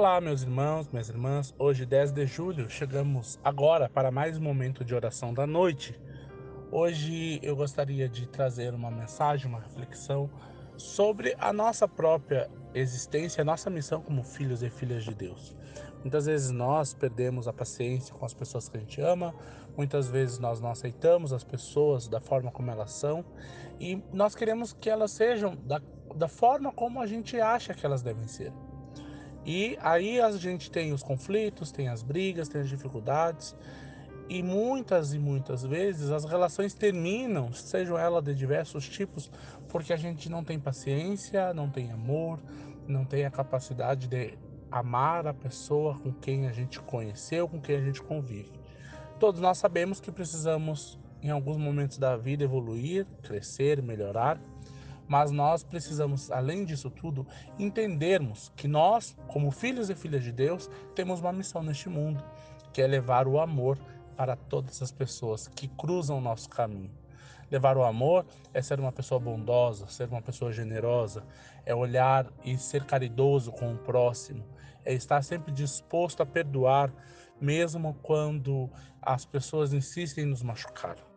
Olá, meus irmãos, minhas irmãs. Hoje, 10 de julho, chegamos agora para mais um momento de oração da noite. Hoje eu gostaria de trazer uma mensagem, uma reflexão sobre a nossa própria existência, a nossa missão como filhos e filhas de Deus. Muitas vezes nós perdemos a paciência com as pessoas que a gente ama, muitas vezes nós não aceitamos as pessoas da forma como elas são e nós queremos que elas sejam da, da forma como a gente acha que elas devem ser. E aí a gente tem os conflitos, tem as brigas, tem as dificuldades. E muitas e muitas vezes as relações terminam, sejam elas de diversos tipos, porque a gente não tem paciência, não tem amor, não tem a capacidade de amar a pessoa com quem a gente conheceu, com quem a gente convive. Todos nós sabemos que precisamos, em alguns momentos da vida, evoluir, crescer, melhorar, mas nós precisamos, além disso tudo, entendermos que nós, como filhos e filhas de Deus, temos uma missão neste mundo, que é levar o amor para todas as pessoas que cruzam o nosso caminho. Levar o amor é ser uma pessoa bondosa, ser uma pessoa generosa, é olhar e ser caridoso com o próximo, é estar sempre disposto a perdoar, mesmo quando as pessoas insistem em nos machucar.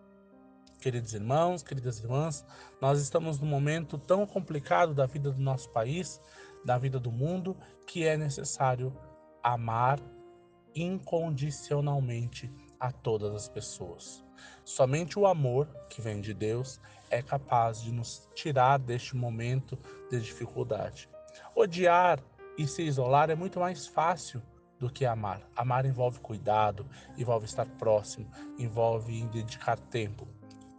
Queridos irmãos, queridas irmãs, nós estamos num momento tão complicado da vida do nosso país, da vida do mundo, que é necessário amar incondicionalmente a todas as pessoas. Somente o amor que vem de Deus é capaz de nos tirar deste momento de dificuldade. Odiar e se isolar é muito mais fácil do que amar. Amar envolve cuidado, envolve estar próximo, envolve dedicar tempo.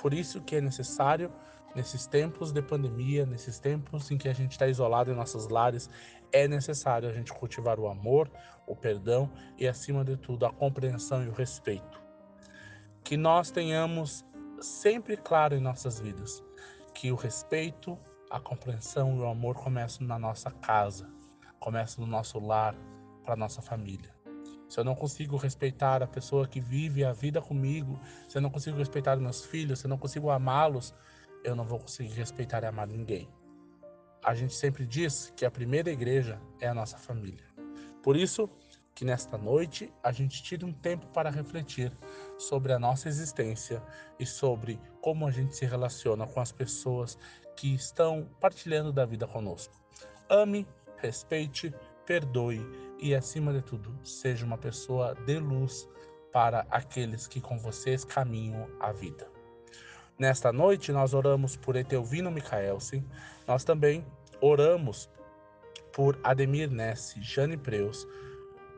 Por isso que é necessário, nesses tempos de pandemia, nesses tempos em que a gente está isolado em nossos lares, é necessário a gente cultivar o amor, o perdão e, acima de tudo, a compreensão e o respeito. Que nós tenhamos sempre claro em nossas vidas que o respeito, a compreensão e o amor começam na nossa casa, começam no nosso lar, para nossa família se eu não consigo respeitar a pessoa que vive a vida comigo, se eu não consigo respeitar meus filhos, se eu não consigo amá-los, eu não vou conseguir respeitar e amar ninguém. A gente sempre diz que a primeira igreja é a nossa família. Por isso, que nesta noite a gente tire um tempo para refletir sobre a nossa existência e sobre como a gente se relaciona com as pessoas que estão partilhando da vida conosco. Ame, respeite, perdoe e, acima de tudo, seja uma pessoa de luz para aqueles que com vocês caminham a vida. Nesta noite, nós oramos por Etelvino Micaelsen, nós também oramos por Ademir Nesse, Jane Preus,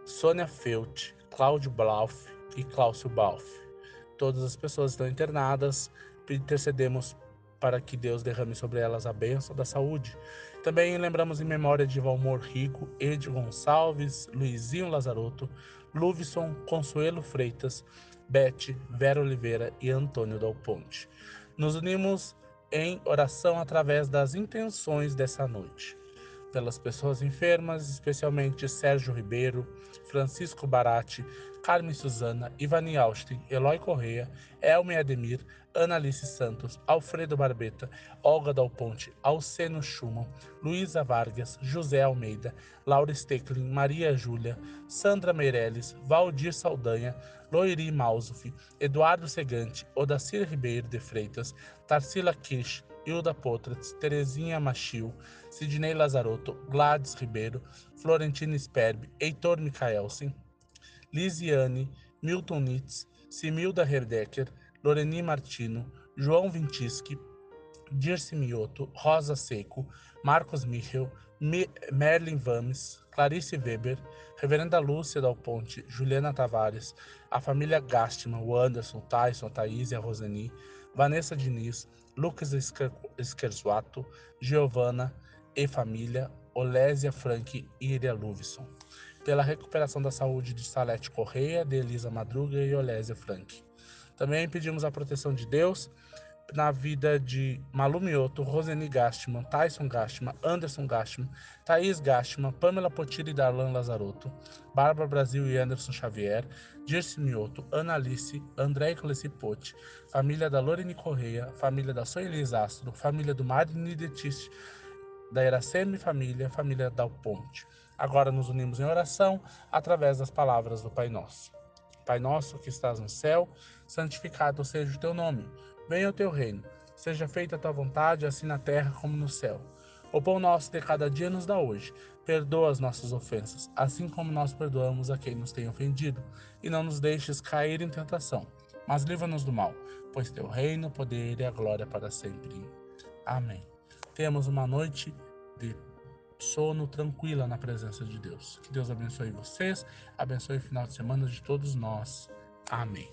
Sônia Felt, Cláudio Blauf e Cláudio Balf. Todas as pessoas estão internadas, intercedemos para que Deus derrame sobre elas a bênção da saúde. Também lembramos em memória de Valmor Rico, Ed Gonçalves, Luizinho Lazarotto, Luvison, Consuelo Freitas, Bete, Vera Oliveira e Antônio Dal Ponte. Nos unimos em oração através das intenções dessa noite. Pelas pessoas enfermas, especialmente Sérgio Ribeiro, Francisco Barati, Carmen Suzana, Ivani Austin, Eloy Correia, Elme Ademir, Analice Santos, Alfredo Barbeta, Olga Dal Ponte, Alceno Schumann, Luísa Vargas, José Almeida, Laura Stecklin, Maria Júlia, Sandra Meirelles, Valdir Saldanha, Loiri Mausuf, Eduardo Segante, Odacir Ribeiro de Freitas, Tarsila Kirsch, Hilda Potratz, Terezinha Machil, Sidney Lazarotto, Gladys Ribeiro, Florentina Sperb, Heitor Micaelsen, Lisiane, Milton Nitz, Similda Herdecker, Loreni Martino, João Vintischi, Dirce Mioto, Rosa Seco, Marcos Michel, Merlin Vames, Clarice Weber, Reverenda Lúcia Dal Ponte, Juliana Tavares, a família Gastman, o Anderson, Tyson, Thaís e a Rosani, Vanessa Diniz, Lucas Scherzuato, Giovana e família, Olésia Frank e Iria Luvison pela recuperação da saúde de Salete Correia, de Elisa Madruga e Olésia Frank. Também pedimos a proteção de Deus na vida de Malu Mioto, Roseni Gastman, Tyson Gastman, Anderson Gastman, Thaís Gastman, Pamela Potira e Darlan Lazarotto, Bárbara Brasil e Anderson Xavier, Dirce Mioto, Analice, André Clecipote, família da Lorene Correia, família da Soelis Astro, família do Marini Detiste, da Iraceme Família, família Dal Ponte Agora nos unimos em oração através das palavras do Pai Nosso. Pai nosso que estás no céu, santificado seja o teu nome. Venha o teu reino. Seja feita a tua vontade, assim na terra como no céu. O pão nosso de cada dia nos dá hoje. Perdoa as nossas ofensas, assim como nós perdoamos a quem nos tem ofendido. E não nos deixes cair em tentação, mas livra-nos do mal, pois teu reino, o poder e a glória para sempre. Amém. Temos uma noite de sono tranquila na presença de Deus. Que Deus abençoe vocês, abençoe o final de semana de todos nós. Amém.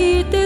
quite